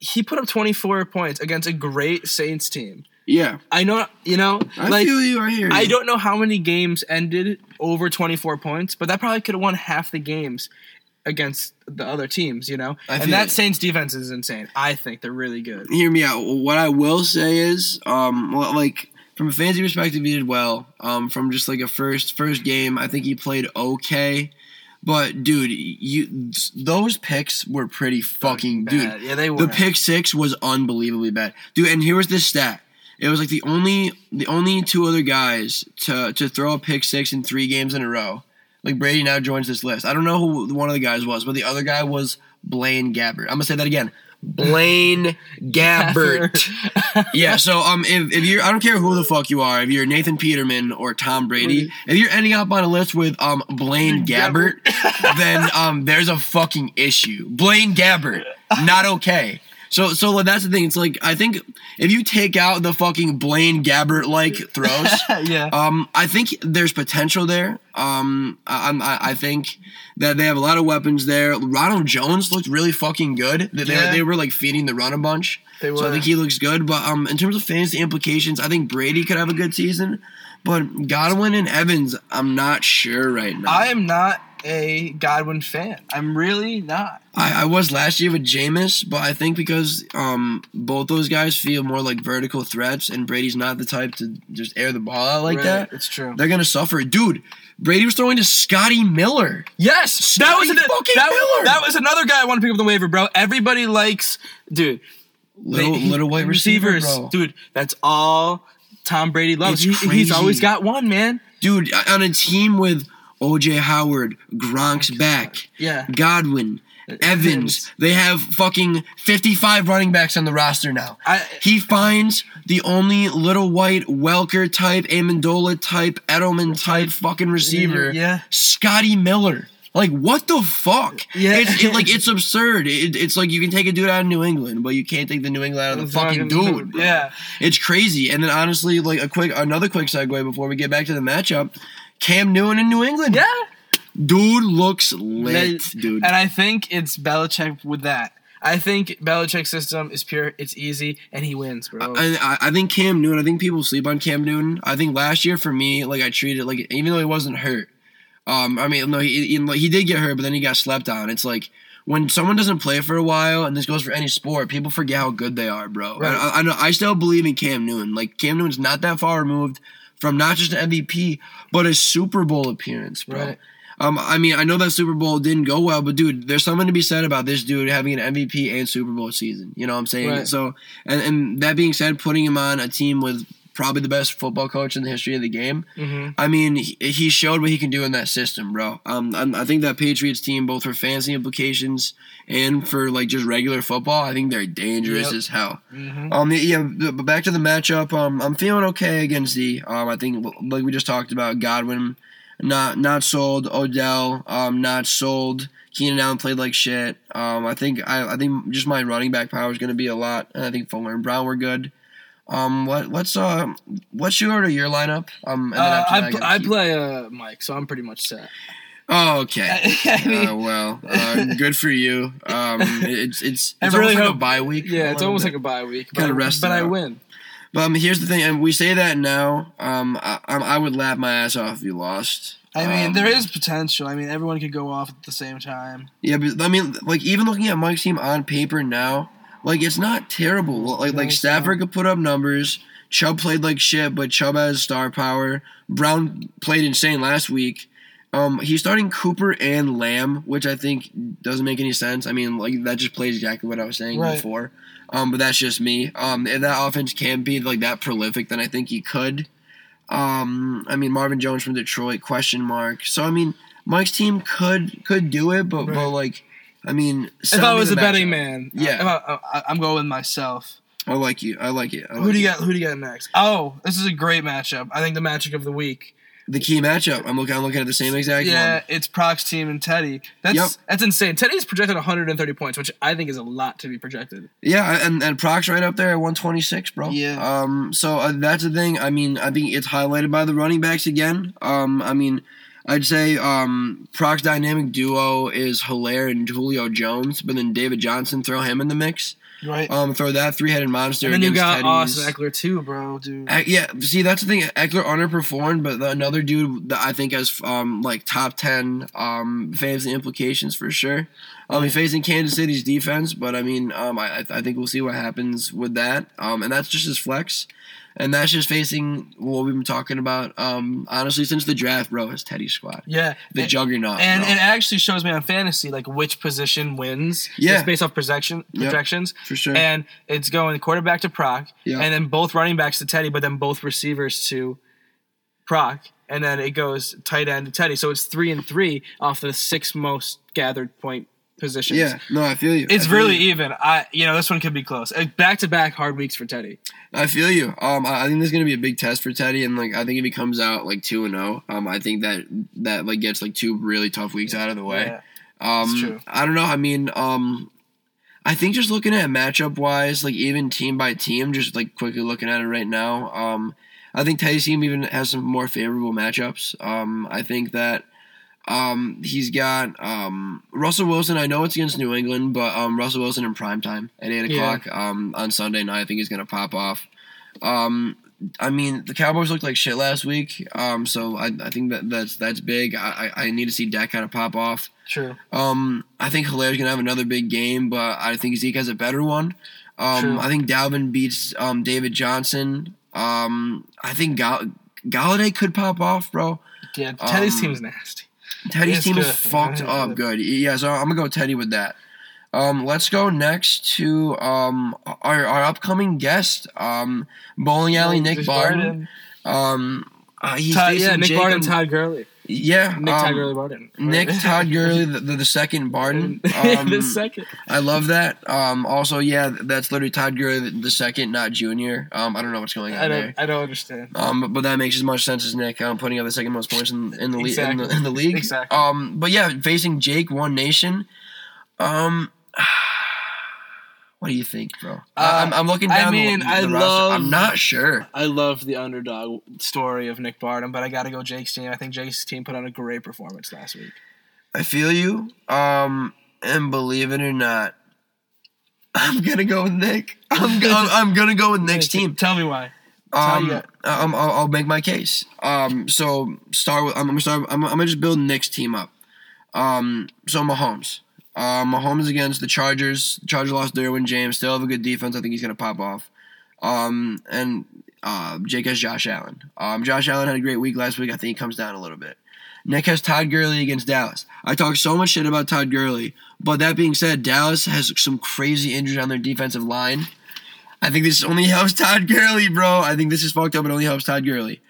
he put up twenty four points against a great Saints team. Yeah, I know, you know, I like feel you. I hear you. I don't know how many games ended over 24 points, but that probably could have won half the games against the other teams, you know? And that it. Saints defense is insane. I think they're really good. hear me out. What I will say is, um, like from a fantasy perspective, he did well. Um, from just like a first first game, I think he played okay. But dude, you those picks were pretty fucking dude. Bad. Yeah, they were. The pick six was unbelievably bad, dude. And here was this stat. It was like the only the only two other guys to to throw a pick six in three games in a row. Like Brady now joins this list. I don't know who one of the guys was, but the other guy was Blaine Gabbert. I'm gonna say that again. Blaine Gabbert. yeah. So um, if, if you're, I don't care who the fuck you are. If you're Nathan Peterman or Tom Brady, if you're ending up on a list with um Blaine Gabbert, then um there's a fucking issue. Blaine Gabbert, not okay. So so that's the thing. It's like I think if you take out the fucking Blaine Gabbert like throws, yeah. um, I think there's potential there. Um, I, I'm- I, I think that they have a lot of weapons there. Ronald Jones looked really fucking good. They, they- Yeah. they were like feeding the run a bunch. They were. So I think he looks good. But um, in terms of fantasy implications, I think Brady could have a good season. But Godwin and Evans, I'm not sure right now. I am not a Godwin fan. I'm really not. I, I was last year with Jameis, but I think because um both those guys feel more like vertical threats, and Brady's not the type to just air the ball out like Right, that, It's true. they're gonna suffer. Dude, Brady was throwing to Scotty Miller. Yes, that was Scotty an- fucking that, Miller. that was another guy I want to pick up the waiver, bro. Everybody likes, dude. Little they- little white receiver, receivers, bro. dude. That's all Tom Brady loves. He- he's always got one, man. Dude, on a team with OJ Howard, Gronk's back, Yeah. Godwin, uh, Evans, Evans. they have fucking 55 running backs on the roster now. I He finds the only little white Welker type, Amendola type, Edelman type fucking receiver, Yeah. Scotty Miller. Like what the fuck? Yeah. it's it, like it's absurd. It, it's like you can take a dude out of New England, but you can't take the New England out of the fucking dude. bro. Yeah. it's crazy. And then honestly, like a quick another quick segue before we get back to the matchup, Cam Newton in New England. Yeah. dude looks lit, dude. And I think it's Belichick with that. I think Belichick's system is pure. It's easy, and he wins, bro. I, I I think Cam Newton. I think people sleep on Cam Newton. I think last year for me, like I treated like even though he wasn't hurt. Um, I mean, no, he he, did get hurt, but then he got slept on. It's like when someone doesn't play for a while, and this goes for any sport, people forget how good they are, bro. Right. I, I know. I still believe in Cam Newton. Like Cam Newton's not that far removed from not just an MVP, but a Super Bowl appearance, bro. Right. Um, I mean, I know that Super Bowl didn't go well, but dude, there's something to be said about this dude having an MVP and Super Bowl season. You know what I'm saying? Right. So, and, and that being said, putting him on a team with probably the best football coach in the history of the game. Mhm. I mean, he, he showed what he can do in that system, bro. Um, I, I think that Patriots team, both for fantasy implications and for like just regular football, I think they're dangerous Yep. as hell. Mhm. Um, yeah, but back to the matchup. Um, I'm feeling okay against the. Um, I think like we just talked about Godwin, not not sold. Odell, um, not sold. Keenan Allen played like shit. Um, I think I, I think just my running back power is going to be a lot, and I think Fuller and Brown were good. Um, what what's uh what's your order your lineup? Um, and then Uh, I, gotta I keep- play uh, Mike, so I'm pretty much set. Oh, okay. I mean- Uh, well, uh, good for you. Um, it's it's it's really almost like a bye week. Yeah, it's almost bit. like a bye week. Kinda rest but I win. But um, here's the thing, and we say that now. Um, I, I I would laugh my ass off if you lost. I mean, Um, there is potential. I mean, everyone could go off at the same time. Yeah, but I mean, like even looking at Mike's team on paper now, like it's not terrible. Like like Stafford could put up numbers. Chubb played like shit, but Chubb has star power. Brown played insane last week. Um, he's starting Cooper and Lamb, which I think doesn't make any sense. I mean, like that just plays exactly what I was saying Right. before. Um, but that's just me. Um, if that offense can be like that prolific, then I think he could. Um, I mean, Marvin Jones from Detroit, question mark. So I mean, Mike's team could could do it, but but like, I mean, If I was a betting man, Yeah. I, I, I'm going with myself. I like you. I like it. I Who do you it. got? Who do you got next? Oh, this is a great matchup. I think the matchup of the week. The key matchup. I'm looking. I'm looking at the same exact Yeah, one. it's Proc's team and Teddy. That's Yep. that's insane. Teddy's projected 130 points, which I think is a lot to be projected. Yeah, and and Proc's right up there at 126, bro. Yeah. Um. So uh, that's the thing. I mean, I think it's highlighted by the running backs again. Um. I mean, I'd say um Proc's dynamic duo is Helaire and Julio Jones, but then David Johnson throw him in the mix. Right. Um. Throw that three headed monster. and then you got Teddy's. Austin Ekeler too, bro, dude. Uh, yeah, see that's the thing. Ekeler underperformed, but the, another dude that I think has um like top ten um fantasy implications for sure. Um, he's facing Kansas City's defense, but I mean, um, I I think we'll see what happens with that. Um, and that's just his flex, and that's just facing what we've been talking about. Um, honestly, since the draft, bro, his Teddy squad, yeah. the and, juggernaut, and bro, it actually shows me on fantasy like which position wins. Yeah. It's based off projection Yep. projections. for sure. And it's going quarterback to Proc, Yeah. and then both running backs to Teddy, but then both receivers to Proc, and then it goes tight end to Teddy. So it's three and three off the six most gathered point positions. yeah, no, I feel you. It's feel really you. even. I you know this one could be close. Back to back hard weeks for Teddy. I feel you. Um, I I think this is gonna be a big test for Teddy, and like I think if he comes out like two and zero, um, I think that that like gets like two really tough weeks out of the way. Yeah. Um. I don't know. I mean, um, I think just looking at matchup wise, like even team by team, just like quickly looking at it right now, um, I think Teddy's team even has some more favorable matchups. Um, I think that um, he's got um, Russell Wilson. I know it's against New England, but um, Russell Wilson in prime time at eight Yeah. o'clock um, on Sunday night. I think he's gonna pop off. Um, I mean, the Cowboys looked like shit last week, um, so I, I think that that's that's big. I, I need to see Dak kind of pop off. True. Um, I think Helaire's gonna have another big game, but I think Zeke has a better one. Um, True. I think Dalvin beats um, David Johnson. Um, I think Gall- Golladay could pop off, bro. Yeah, Teddy's team's nasty. Teddy's It's team is fucked up good. Yeah, so I'm gonna go Teddy with that. Um, let's go next to um our, our upcoming guest, um, bowling alley Nick Just Barton. Um, uh, he's Todd, yeah, Nick Jacob- Barton, Todd Gurley. Yeah, Nick Todd um, Gurley Barton. Nick Todd Gurley, the, the, the second Barton. Um, the second. I love that. Um, also, yeah, that's literally Todd Gurley the, second, not Junior. Um, I don't know what's going I on don't. there. I don't understand. Um, but that makes as much sense as Nick um, putting up the second most points in, in the league. In, the, Exactly. in the league. Exactly. Um, but yeah, facing Jake, One Nation. Um, what do you think, bro? I- I'm, I'm looking I down. mean, the, I roster. love- I'm not sure. I love the underdog story of Nick Barton, but I got to go Jake's team. I think Jake's team put on a great performance last week. I feel you. Um, and believe it or not, I'm gonna go with Nick. I'm, I'm, I'm gonna go with Nick's team. Tell me why. Um, um, I'll, I'll make my case. Um, so start with I'm gonna start. I'm, I'm gonna just build Nick's team up. Um, so Mahomes. Uh, Mahomes against the Chargers. The Chargers lost Derwin James. Still have a good defense. I think he's gonna pop off. Um, and uh, Jake has Josh Allen. Um, Josh Allen had a great week last week. I think he comes down a little bit. Nick has Todd Gurley against Dallas. I talk so much shit about Todd Gurley, but that being said, Dallas has some crazy injuries on their defensive line. I think this only helps Todd Gurley, bro. I think this is fucked up. It only helps Todd Gurley.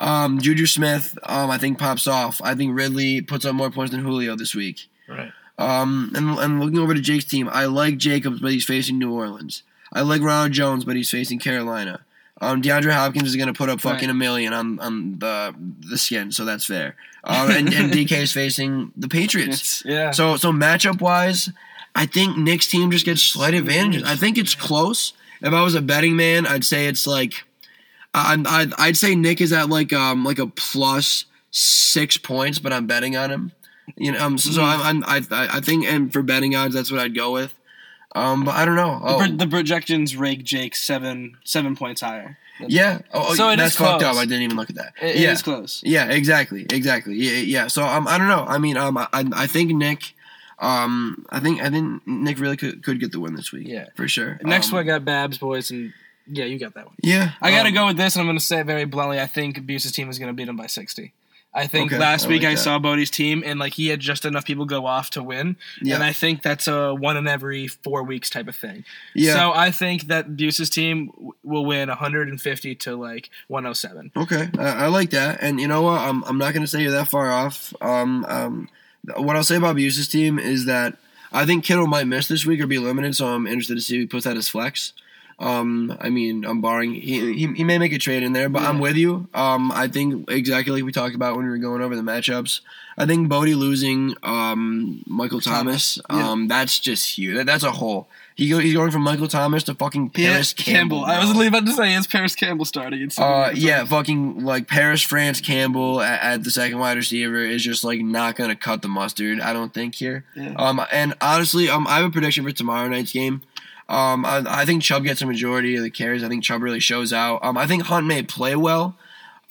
Um, Juju Smith, um, I think pops off. I think Ridley puts up more points than Julio this week. Right. Um, and, and looking over to Jake's team, I like Jacobs, but he's facing New Orleans. I like Ronald Jones, but he's facing Carolina. Um, DeAndre Hopkins is going to put up fucking Right. a million on, on the the skin, so that's fair. Um, and, and DK is facing the Patriots. Yeah. So so matchup wise, I think Nick's team just gets slight advantages. I think it's close. If I was a betting man, I'd say it's like, I'd, I'd, I'd say Nick is at like um like a plus six points, but I'm betting on him. You know, um, so, so I'm, I'm I I think and for betting odds, that's what I'd go with. Um, but I don't know. The, Oh, pro- the projections rake Jake seven seven points higher. yeah. Oh, oh, So it that's is fucked close. up. I didn't even look at that. It, it yeah. is close. Yeah, exactly, exactly. Yeah, yeah. So um, I don't know. I mean, um, I, I think Nick, um, I think I think Nick really could could get the win this week. Yeah. for sure. Next um, one I got Babs boys, and yeah, you got that one. Yeah, I got to um, go with this, and I'm going to say it very bluntly. I think Buse's team is going to beat him by 60. I think Okay, last I week like I that. saw Bodie's team, and like he had just enough people go off to win, Yeah, and I think that's a one in every four weeks type of thing. yeah. So I think that Buse's team will win 150 to like 107. okay, I, I like that. And you know what? I'm I'm not gonna say you're that far off. Um, um, what I'll say about Buse's team is that I think Kittle might miss this week or be limited. So I'm interested to see who puts that as flex. Um, I mean, I'm barring he, he, he may make a trade in there, but I'm with you. Um, I think exactly like we talked about when we were going over the matchups. I think Bodie losing um Michael Thomas, Thomas, yeah. um, that's just huge. That, that's a hole. He go, he's going from Michael Thomas to fucking Parris Campbell. I was literally about to say it's Parris Campbell starting. It's Uh, yeah, fucking like Paris France Campbell at, at the second wide receiver is just like not gonna cut the mustard. I don't think here. Yeah. Um, and honestly, um, I have a prediction for tomorrow night's game. Um, I, I think Chubb gets a majority of the carries. I think Chubb really shows out. Um, I think Hunt may play well.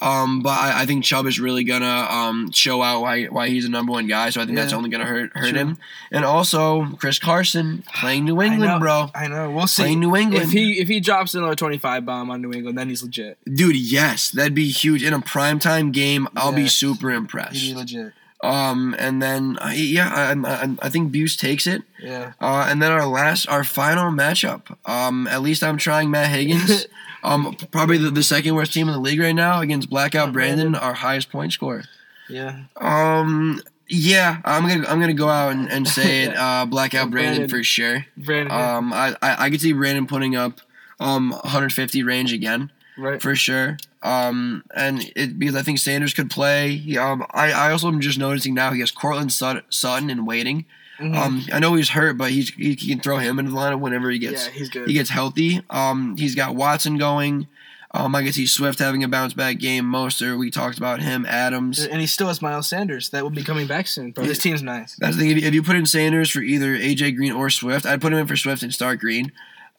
Um, but I, I think Chubb is really gonna um show out why why he's a number one guy. So I think that's only gonna hurt hurt Sure. him. And also Chris Carson playing New I England, know, bro. I know. We'll see. Playing New England. If he if he drops another 25 bomb on New England, then he's legit. Dude, yes, that'd be huge in a primetime game. I'll be super impressed. He'd be legit. Um, and then uh, yeah, I, I, I think Buse takes it. Yeah. Uh, and then our last, our final matchup. Um, at least I'm trying Matt Higgins. um, probably the, the second worst team in the league right now against Blackout Brandon, our highest point scorer. Yeah. Um, yeah, I'm gonna I'm gonna go out and, and say it. Uh, Blackout Brandon Brandon. for sure. Brandon. Um, I, I I could see Brandon putting up um 150 range again right. for sure. Um, and it because I think Sanders could play. He, um, I I also am just noticing now he has Courtland Sut- Sutton in waiting. Mhm. Um, I know he's hurt, but he's he can throw him into the lineup whenever he gets yeah, he's good. he gets healthy. Um, he's got Watson going. Um, I can see Swift having a bounce back game. Moster, we talked about him. Adams. and he still has Miles Sanders that will be coming back soon. Bro, this team's nice. That's the thing. If you, if you put in Sanders for either AJ Green or Swift, I'd put him in for Swift and start Green.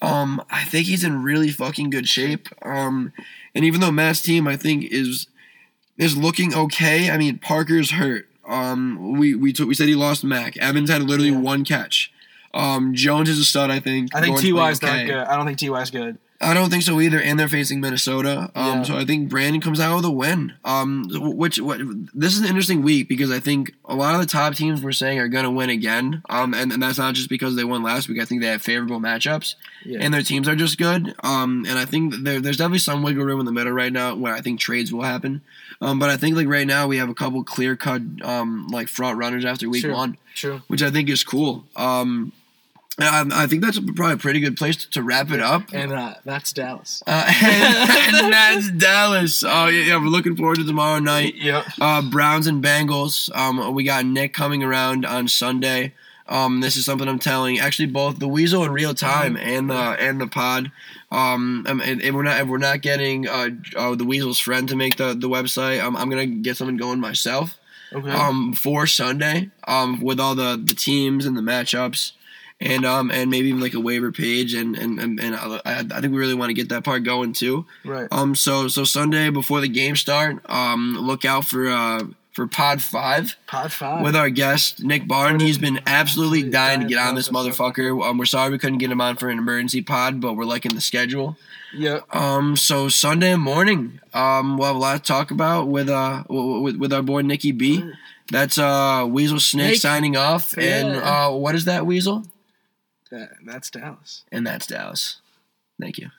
Um, I think he's in really fucking good shape. Um, and even though Matt's team, I think is is looking okay. I mean, Parker's hurt. Um, we we took, we said he lost Mack. Evans had literally Yeah. one catch. Um, Jones is a stud. I think. I think Gordon's Ty is not good. I don't think Ty is good. I don't think so either, and they're facing Minnesota. Um, Yeah. so I think Brandon comes out with a win. Um, which what this is an interesting week because I think a lot of the top teams we're saying are gonna win again. Um, and, and that's not just because they won last week. I think they have favorable matchups, Yeah. and their teams are just good. Um, and I think there, there's definitely some wiggle room in the middle right now where I think trades will happen. Um, but I think like right now we have a couple clear cut um like front runners after week Sure. one, True. which I think is cool. Um. I, I think that's probably a pretty good place to, to wrap it up. And uh, that's Dallas. Uh, and, and that's Dallas. Oh yeah, yeah, we're looking forward to tomorrow night. Yep. Uh, Browns and Bengals. Um, we got Nick coming around on Sunday. Um, this is something I'm telling. Actually, both the Weasel in real time and the and the pod. Um, um, and, and we're not if we're not getting uh, uh the Weasel's friend to make the the website. Um, I'm gonna get something going myself. Okay. Um, for Sunday. Um, with all the the teams and the matchups. And um and maybe even like a waiver page and and and, and I, I think we really want to get that part going too. right. Um, so so Sunday before the game start, um, look out for uh for Pod Five Pod five. with our guest Nick Barton. He's been absolutely dying to get on this motherfucker. Um, we're sorry we couldn't get him on for an emergency pod, but we're liking the schedule. Yep. Um, so Sunday morning, um, we'll have a lot to talk about with uh with, with our boy Nicky B. That's uh Weasel Snake Snake. signing off, and uh, what is that Weasel? That, that's Dallas. And that's Dallas. Thank you.